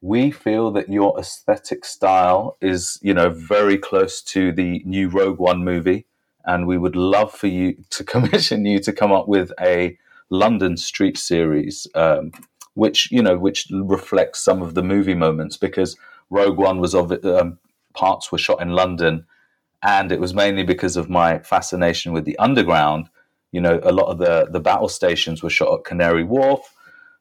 we feel that your aesthetic style is, you know, very close to the new Rogue One movie, and we would love for you to commission you to come up with a London Street series um, which you know which reflects some of the movie moments because Rogue One was of um, parts were shot in London, and it was mainly because of my fascination with the underground. You know, a lot of the the battle stations were shot at Canary Wharf,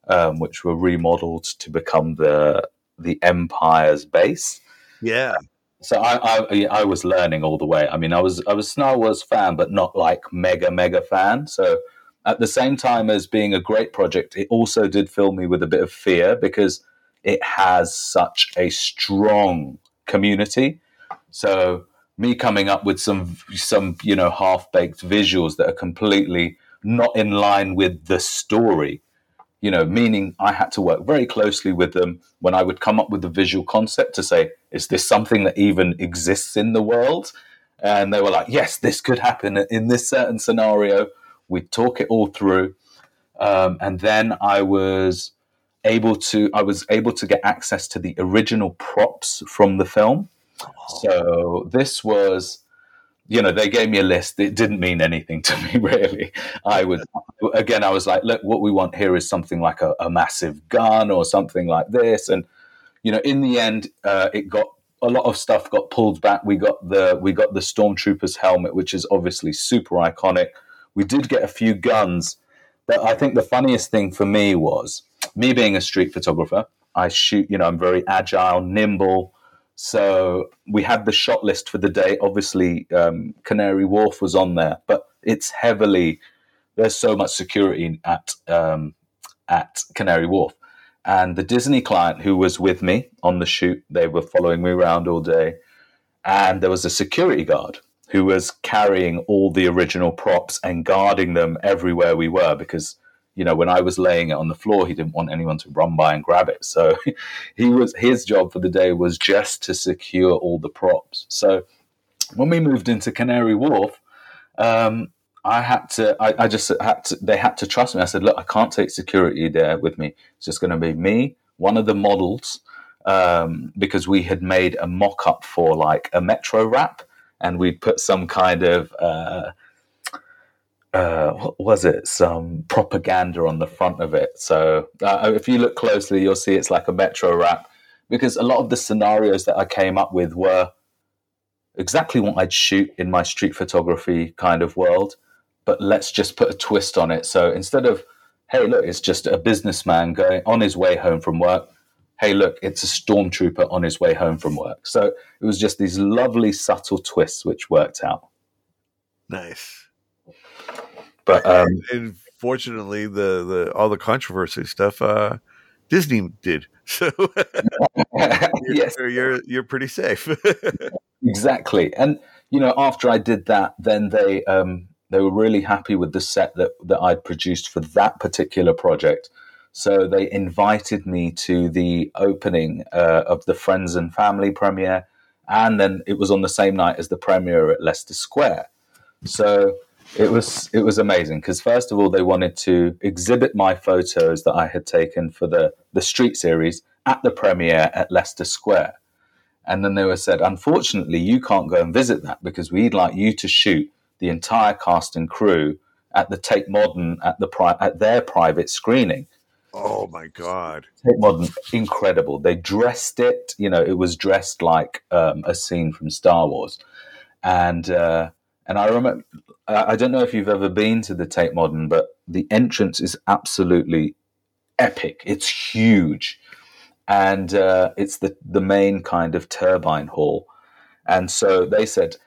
um, which were remodeled to become the the Empire's base. Yeah. So I, I, I was learning all the way. I mean, I was I was Star Wars fan, but not like mega mega fan. So at the same time as being a great project, it also did fill me with a bit of fear because it has such a strong community. So me coming up with some some you know half baked visuals that are completely not in line with the story you know meaning i had to work very closely with them when i would come up with the visual concept to say is this something that even exists in the world and they were like yes this could happen in this certain scenario We'd talk it all through, um, and then I was able to I was able to get access to the original props from the film. Oh. So this was you know, they gave me a list. It didn't mean anything to me, really. I was, again, I was like, look, what we want here is something like a, a massive gun or something like this. And, you know, in the end, uh, it got a lot of stuff got pulled back. We got the, we got the stormtrooper's helmet, which is obviously super iconic. We did get a few guns, but I think the funniest thing for me was me being a street photographer. I shoot, you know, I'm very agile, nimble. So we had the shot list for the day. Obviously, um, Canary Wharf was on there, but it's heavily, there's so much security at um, at Canary Wharf. And the Disney client who was with me on the shoot, they were following me around all day. And there was a security guard who was carrying all the original props and guarding them everywhere we were because you know when i was laying it on the floor he didn't want anyone to run by and grab it. So he was his job for the day was just to secure all the props. So when we moved into canary wharf um, i had to I, I, just had to they had to trust me. I said look i can't take security there with me. It's just going to be me one of the models um, because we had made a mock-up for like a metro wrap and we'd put some kind of uh, uh, what was it? Some propaganda on the front of it. So uh, if you look closely, you'll see it's like a metro wrap because a lot of the scenarios that I came up with were exactly what I'd shoot in my street photography kind of world, but let's just put a twist on it. So instead of hey, look, it's just a businessman going on his way home from work hey, look, it's a stormtrooper on his way home from work. So it was just these lovely, subtle twists which worked out. Nice. But um, and fortunately, the the all the controversy stuff, uh, Disney did. So yes, you're, you're you're pretty safe. exactly, and you know, after I did that, then they um, they were really happy with the set that that I'd produced for that particular project so they invited me to the opening uh, of the Friends and Family premiere, and then it was on the same night as the premiere at Leicester Square. So it was it was amazing because first of all they wanted to exhibit my photos that I had taken for the the Street series at the premiere at Leicester Square, and then they were said, unfortunately, you can't go and visit that because we'd like you to shoot the entire cast and crew at the Tate Modern at the pri- at their private screening. Oh my god! Tate Modern, incredible. They dressed it. You know, it was dressed like um, a scene from Star Wars, and uh, and I remember. I don't know if you've ever been to the Tate Modern, but the entrance is absolutely epic. It's huge, and uh, it's the the main kind of turbine hall. And so they said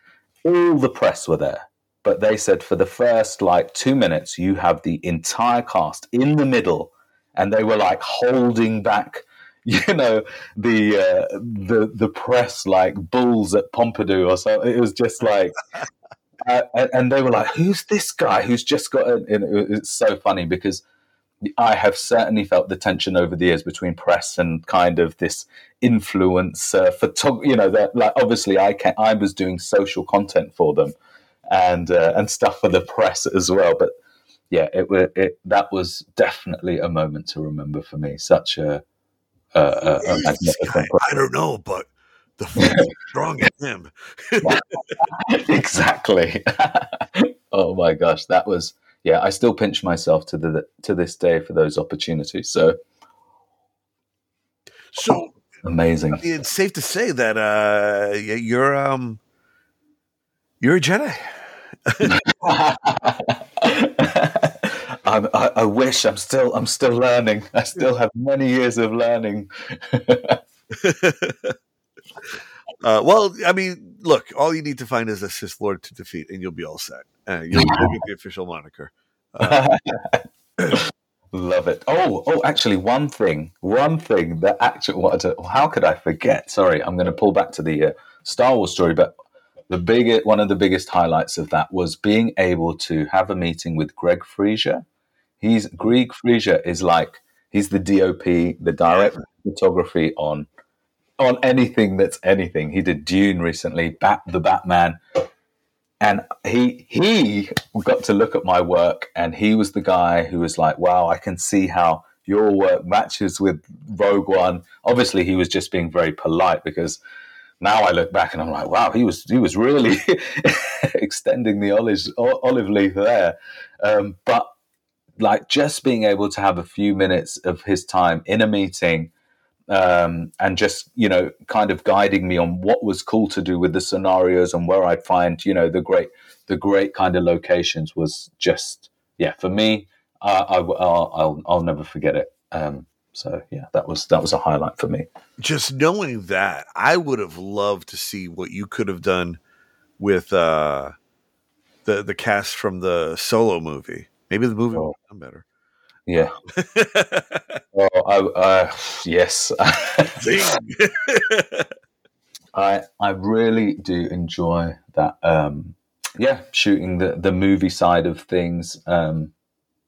all the press were there, but they said for the first like two minutes you have the entire cast in the middle and they were like holding back you know the uh, the the press like bulls at Pompidou or so. It was just like, uh, and they were like, "Who's this guy who's just got?" It's so funny because I have certainly felt the tension over the years between press and kind of this influence uh, You know, that like obviously I can I was doing social content for them and uh, and stuff for the press as well, but yeah, it, it that was definitely a moment to remember for me. Such a, a, a, a magnificent. I don't know, but the strong in him. exactly. oh my gosh, that was yeah. I still pinch myself to the to this day for those opportunities. So, so amazing. It's safe to say that uh, you're um, you're a Jedi. I, I, wish I'm still I'm still learning. I still have many years of learning. uh, well, I mean, look, all you need to find is a Sith Lord to defeat, and you'll be all set. Uh, you'll, you'll, get the official moniker. Uh, Love it. Oh, oh, actually, one thing, one thing that actually, what? How could I forget? Sorry, I'm going to pull back to the uh, Star Wars story, but the big one of the biggest highlights of that was being able to have a meeting with Greig Fraser. He's Greig Fraser is like he's the DOP, the director of photography on on anything that's anything. He did Dune recently, Bat the Batman, and he he got to look at my work, and he was the guy who was like, "Wow, I can see how." Your work matches with Rogue One. Obviously, he was just being very polite because now I look back and I'm like, wow, he was he was really extending the olive olive leaf there. Um, but like just being able to have a few minutes of his time in a meeting um, and just you know kind of guiding me on what was cool to do with the scenarios and where I'd find you know the great the great kind of locations was just yeah for me uh, I, will I'll, I'll never forget it. Um, so yeah, that was that was a highlight for me. Just knowing that, I would have loved to see what you could have done with uh, the the cast from the solo movie. Maybe the movie oh. would have done better. Yeah. oh, I, uh, yes. I I really do enjoy that. Um, yeah, shooting the the movie side of things, um,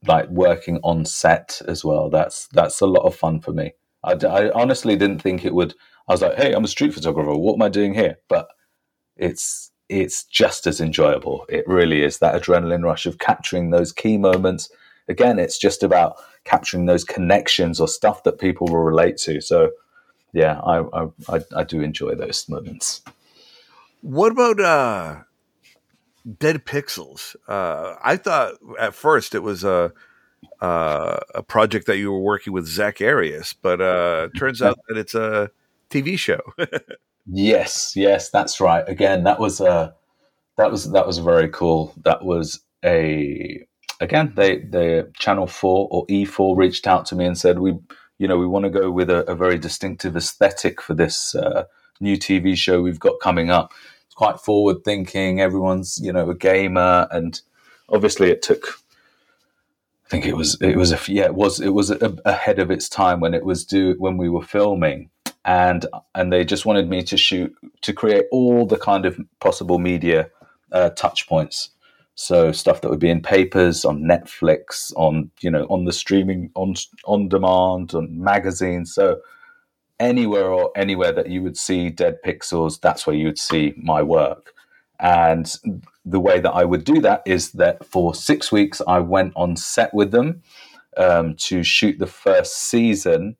like working on set as well. That's that's a lot of fun for me. I, I honestly didn't think it would. I was like, hey, I'm a street photographer. What am I doing here? But it's it's just as enjoyable. It really is that adrenaline rush of capturing those key moments. Again, it's just about capturing those connections or stuff that people will relate to. So, yeah, I I, I do enjoy those moments. What about uh, Dead Pixels? Uh, I thought at first it was a uh, a project that you were working with Zack Arias, but uh, turns out that it's a TV show. yes, yes, that's right. Again, that was a that was that was very cool. That was a again they the Channel Four or E Four reached out to me and said we you know we want to go with a, a very distinctive aesthetic for this uh, new TV show we've got coming up. It's quite forward thinking. Everyone's you know a gamer, and obviously it took I think it was it was a yeah it was it was a, ahead of its time when it was due when we were filming and and they just wanted me to shoot to create all the kind of possible media uh, touch points. So stuff that would be in papers on Netflix on you know on the streaming on on demand on magazines. So anywhere or anywhere that you would see dead pixels that's where you would see my work. And the way that I would do that is that for six weeks, I went on set with them um, to shoot the first season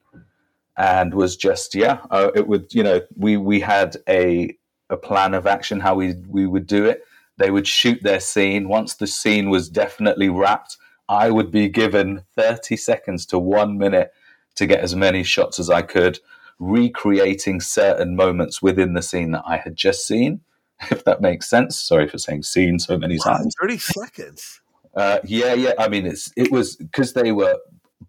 and was just, yeah, uh, it would, you know, we, we had a, a plan of action, how we, we would do it. They would shoot their scene. Once the scene was definitely wrapped, I would be given 30 seconds to one minute to get as many shots as I could, recreating certain moments within the scene that I had just seen if that makes sense. Sorry for saying scene so many wow, times. Thirty seconds. Uh, yeah, yeah. I mean, it's it was because they were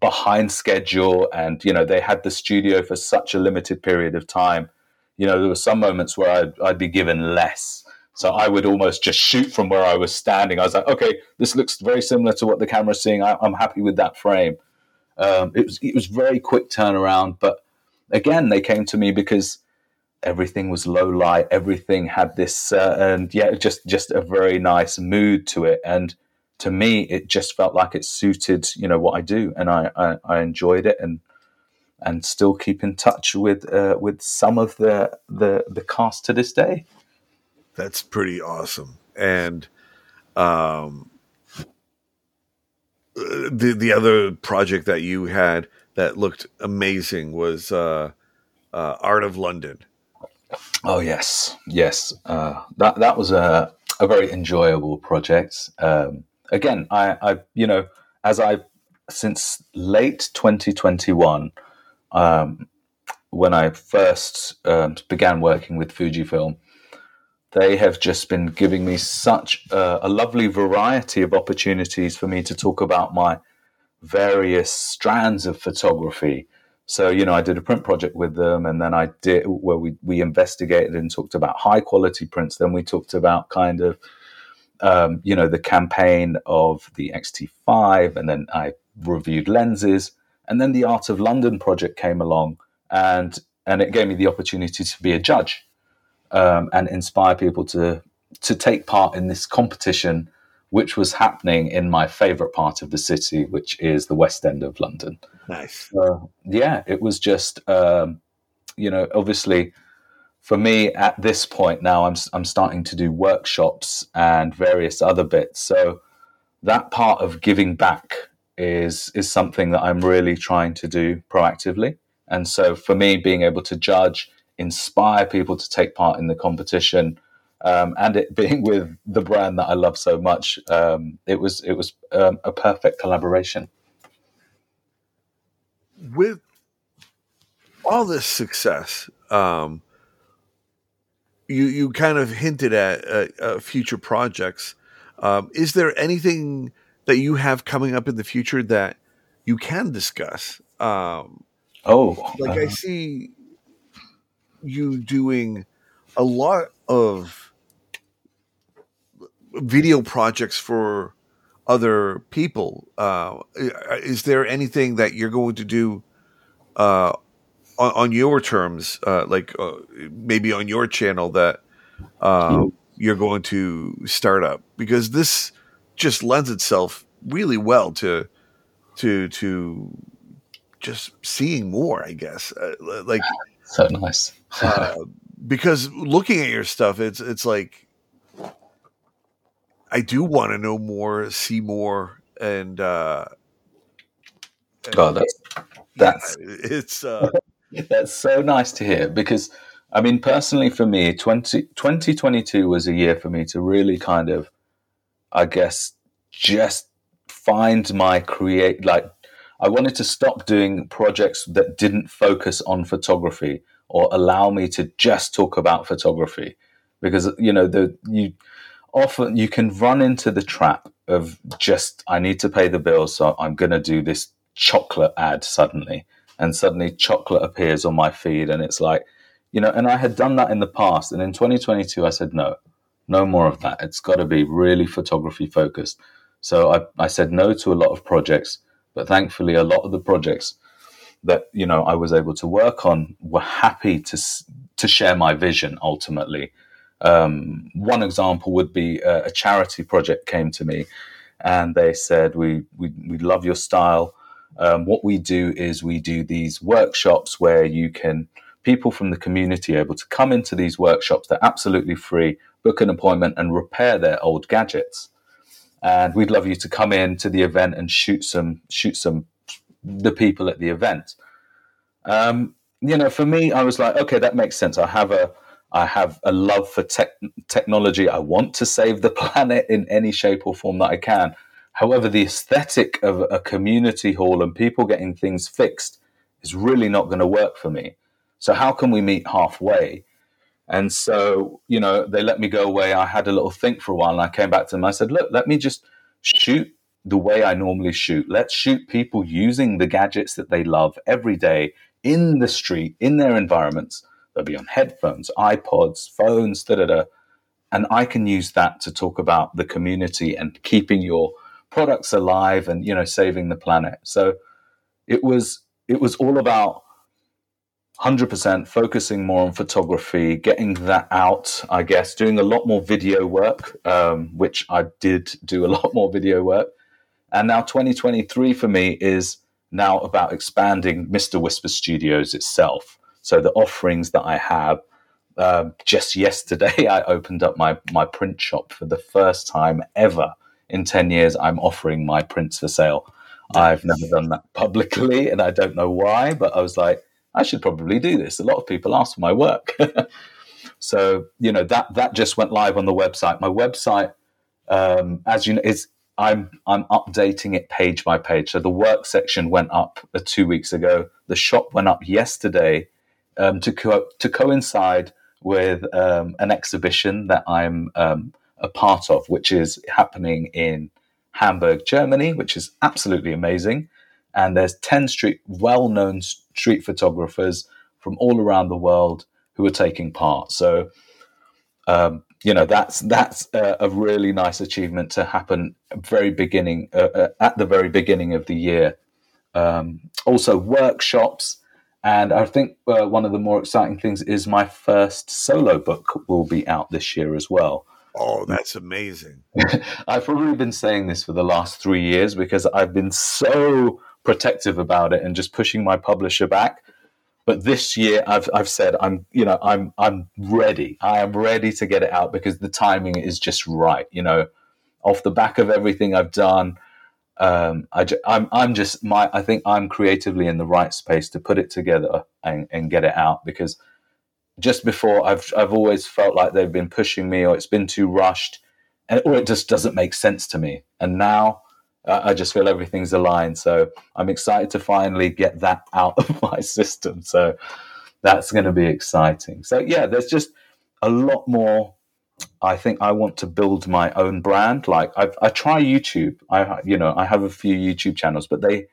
behind schedule, and you know they had the studio for such a limited period of time. You know, there were some moments where I'd, I'd be given less. So I would almost just shoot from where I was standing. I was like, okay, this looks very similar to what the camera's seeing. I, am happy with that frame. Um, it was it was very quick turnaround, but again, they came to me because everything was low light everything had this uh, and yeah just just a very nice mood to it and to me it just felt like it suited you know what i do and i i, I enjoyed it and and still keep in touch with uh, with some of the the the cast to this day that's pretty awesome and um the the other project that you had that looked amazing was uh, uh, Art of London. Oh yes, yes. Uh, that that was a a very enjoyable project. Um, again, I, I you know as I since late 2021, um, when I first um, began working with Fujifilm, they have just been giving me such a, a lovely variety of opportunities for me to talk about my various strands of photography so, you know, I did a print project with them and then I did where we, we investigated and talked about high quality prints. Then we talked about kind of, um, you know, the campaign of the X-T5 and then I reviewed lenses. And then the Art of London project came along and, and it gave me the opportunity to be a judge um, and inspire people to, to take part in this competition which was happening in my favorite part of the city, which is the West End of London. Nice. So, yeah, it was just, um, you know, obviously for me at this point now, I'm, I'm starting to do workshops and various other bits. So that part of giving back is is something that I'm really trying to do proactively. And so for me, being able to judge, inspire people to take part in the competition, um, and it being with the brand that I love so much, um, it was it was um, a perfect collaboration. With all this success, um, you you kind of hinted at uh, uh, future projects. Um, is there anything that you have coming up in the future that you can discuss? Um, oh, like I see you doing a lot of video projects for other people. Uh, is there anything that you're going to do uh, on, on, your terms, uh, like uh, maybe on your channel that mm. you're going to start up? Because this just lends itself really well to to to just seeing more. I guess uh, like so nice. because looking at your stuff, it's it's like I do want to know more, see more, and uh, God, that's that's yeah, it's uh, that's so nice to hear because I mean, personally, for me, 20, 2022 was a year for me to really kind of, I guess, just find my create like I wanted to stop doing projects that didn't focus on photography or allow me to just talk about photography. Because you know the you often you can run into the trap of just I need to pay the bills, so I'm going to do this chocolate ad suddenly, and suddenly chocolate appears on my feed, and it's like, you know, and I had done that in the past, and in 2022 I said no, no more of that. It's got to be really photography focused. So I, I said no to a lot of projects, but thankfully a lot of the projects that you know I was able to work on were happy to to share my vision ultimately um, one example would be a, a, charity project came to me, and they said, "We we we love your style. Um, what we do is we do these workshops where you can people from the community able to come into these workshops. They're absolutely free. Book an appointment and repair their old gadgets. And we'd love you to come in to the event and shoot some shoot some the people at the event." Um, you know, for me, I was like, okay, that makes sense. I have a I have a love for tech, technology. I want to save the planet in any shape or form that I can. However, the aesthetic of a community hall and people getting things fixed is really not going to work for me. So, how can we meet halfway? And so, you know, they let me go away. I had a little think for a while and I came back to them. I said, look, let me just shoot the way I normally shoot. Let's shoot people using the gadgets that they love every day in the street, in their environments They'll be on headphones, iPods, phones, da da da. And I can use that to talk about the community and keeping your products alive and you know saving the planet. So it was it was all about 100% focusing more on photography, getting that out, I guess, doing a lot more video work, um, which I did do a lot more video work. And now 2023 for me is now about expanding Mr. Whisper Studios itself. So the offerings that I have, um, just yesterday, I opened up my my print shop for the first time ever in ten years. I'm offering my prints for sale. I've never done that publicly, and I don't know why, but I was like, I should probably do this. A lot of people ask for my work. so you know that that just went live on the website. My website, um, as you know, is I'm I'm updating it page by page. So the work section went up uh, two weeks ago. The shop went up yesterday, um, to co- to coincide with um, an exhibition that I'm um, a part of, which is happening in Hamburg, Germany, which is absolutely amazing. And there's ten street well-known street photographers from all around the world who are taking part. So, um, you know, that's that's a, a, really nice achievement to happen very beginning uh, uh, at the very beginning of the year. Um, also, workshops and I think uh, one of the more exciting things is my first solo book will be out this year as well. Oh, that's amazing. I've probably been saying this for the last three years because I've been so protective about it and just pushing my publisher back. But this year I've I've said I'm you know I'm I'm ready. I am ready to get it out because the timing is just right. You know, off the back of everything I've done, um, I, am I'm, I'm just my I think I'm creatively in the right space to put it together and, and get it out because just before I've I've always felt like they've been pushing me or it's been too rushed and, or it just doesn't make sense to me and now uh, I just feel everything's aligned so I'm excited to finally get that out of my system so that's going to be exciting so yeah there's just a lot more I think I want to build my own brand. Like i I try YouTube. I you know I have a few YouTube channels, but they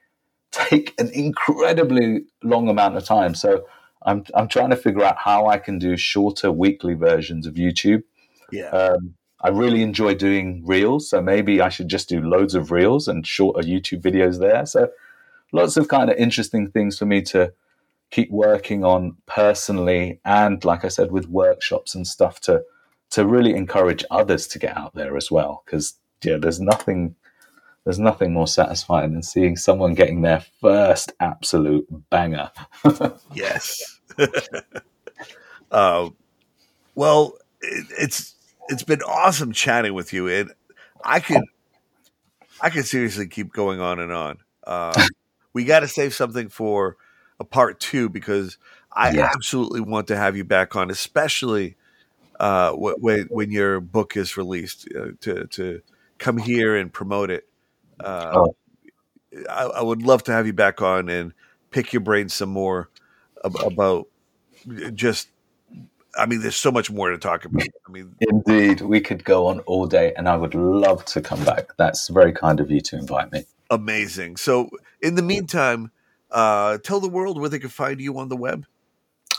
take an incredibly long amount of time. So I'm I'm trying to figure out how I can do shorter weekly versions of YouTube. Yeah. Um, I really enjoy doing reels, so maybe I should just do loads of reels and shorter YouTube videos there. So lots of kind of interesting things for me to keep working on personally and like I said with workshops and stuff to to really encourage others to get out there as well because yeah there's nothing there's nothing more satisfying than seeing someone getting their first absolute banger. yes. uh, well, it, it's it's been awesome chatting with you, and I could I could seriously keep going on and on. Uh, we got to save something for a part two because I yeah. absolutely want to have you back on, especially uh, when when your book is released uh, to to come here and promote it. Uh, oh. I, I, would love to have you back on and pick your brain some more about just. I mean, there's so much more to talk about. I mean, indeed, we could go on all day, and I would love to come back. That's very kind of you to invite me. Amazing. So, in the meantime, uh, tell the world where they can find you on the web.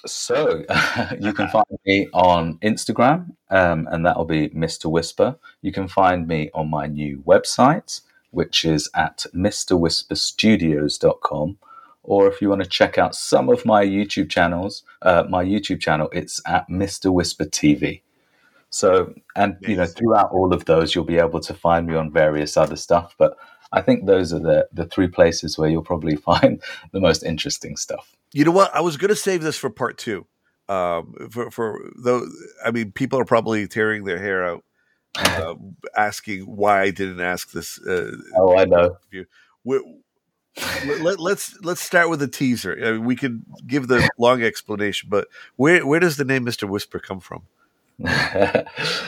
So you can find me on Instagram, um, and that'll be Mr. Whisper. You can find me on my new website, which is at mrwhisperstudios.com. Or if you want to check out some of my YouTube channels, uh, my YouTube channel, it's at Mr. Whisper TV. So, and you know, throughout all of those, you'll be able to find me on various other stuff. But I think those are the the three places where you'll probably find the most interesting stuff. You know what? I was going to save this for part two. Um, for for though, I mean, people are probably tearing their hair out, uh, asking why I didn't ask this. Uh, oh, I know. We, let, let's let's start with a teaser. I mean, we could give the long explanation, but where where does the name Mister Whisper come from?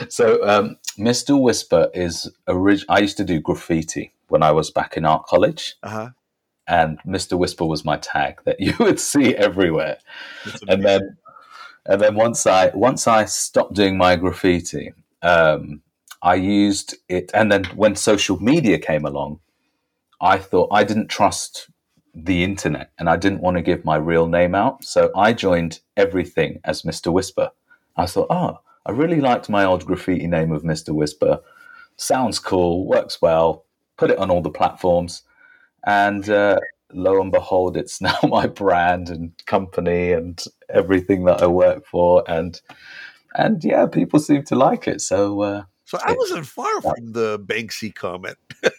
so, um, Mr. Whisper is orig- I used to do graffiti when I was back in art college. Uh-huh. And Mr. Whisper was my tag that you would see everywhere. And then and then once I once I stopped doing my graffiti, um, I used it and then when social media came along, I thought I didn't trust the internet and I didn't want to give my real name out. So I joined everything as Mr. Whisper. I thought, oh, I really liked my old graffiti name of Mr. Whisper. Sounds cool, works well. Put it on all the platforms, and uh, lo and behold, it's now my brand and company and everything that I work for. And and yeah, people seem to like it. So. Uh, so I wasn't far from the Banksy comment.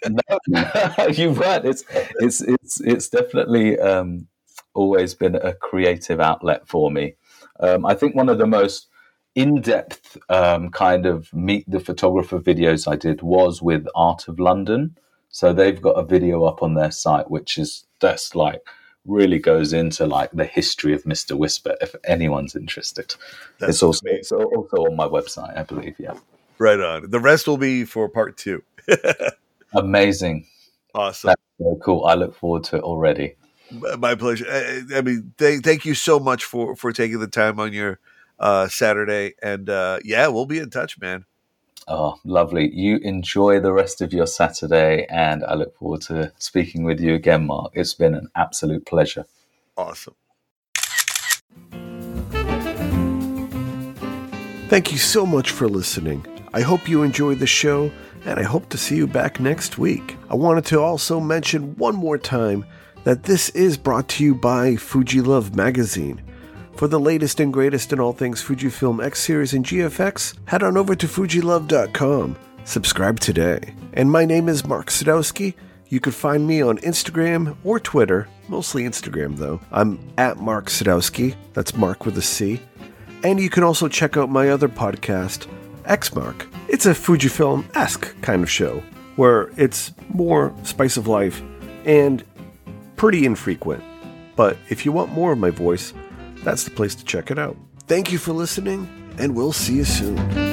no, you weren't. It's it's it's it's definitely um, always been a creative outlet for me. Um, I think one of the most in-depth um, kind of meet the photographer videos I did was with Art of London. So they've got a video up on their site, which is just like really goes into like the history of Mr. Whisper. If anyone's interested, That's it's also it's also on my website, I believe. Yeah, right on. The rest will be for part two. Amazing, awesome, That's so cool. I look forward to it already. My pleasure. I, I mean, th- thank you so much for for taking the time on your uh, Saturday. And uh, yeah, we'll be in touch, man. Oh, lovely. You enjoy the rest of your Saturday, and I look forward to speaking with you again, Marc. It's been an absolute pleasure. Awesome. Thank you so much for listening. I hope you enjoyed the show, and I hope to see you back next week. I wanted to also mention one more time that this is brought to you by Fujilove Magazine. For the latest and greatest in all things Fujifilm X Series and GFX, head on over to Fujilove.com. Subscribe today. And my name is Marc Sadowski. You can find me on Instagram or Twitter, mostly Instagram though. I'm at Marc Sadowski, that's Marc with a C. And you can also check out my other podcast, X Mark. It's a Fujifilm esque kind of show where it's more spice of life and pretty infrequent. But if you want more of my voice, that's the place to check it out. Thank you for listening, and we'll see you soon.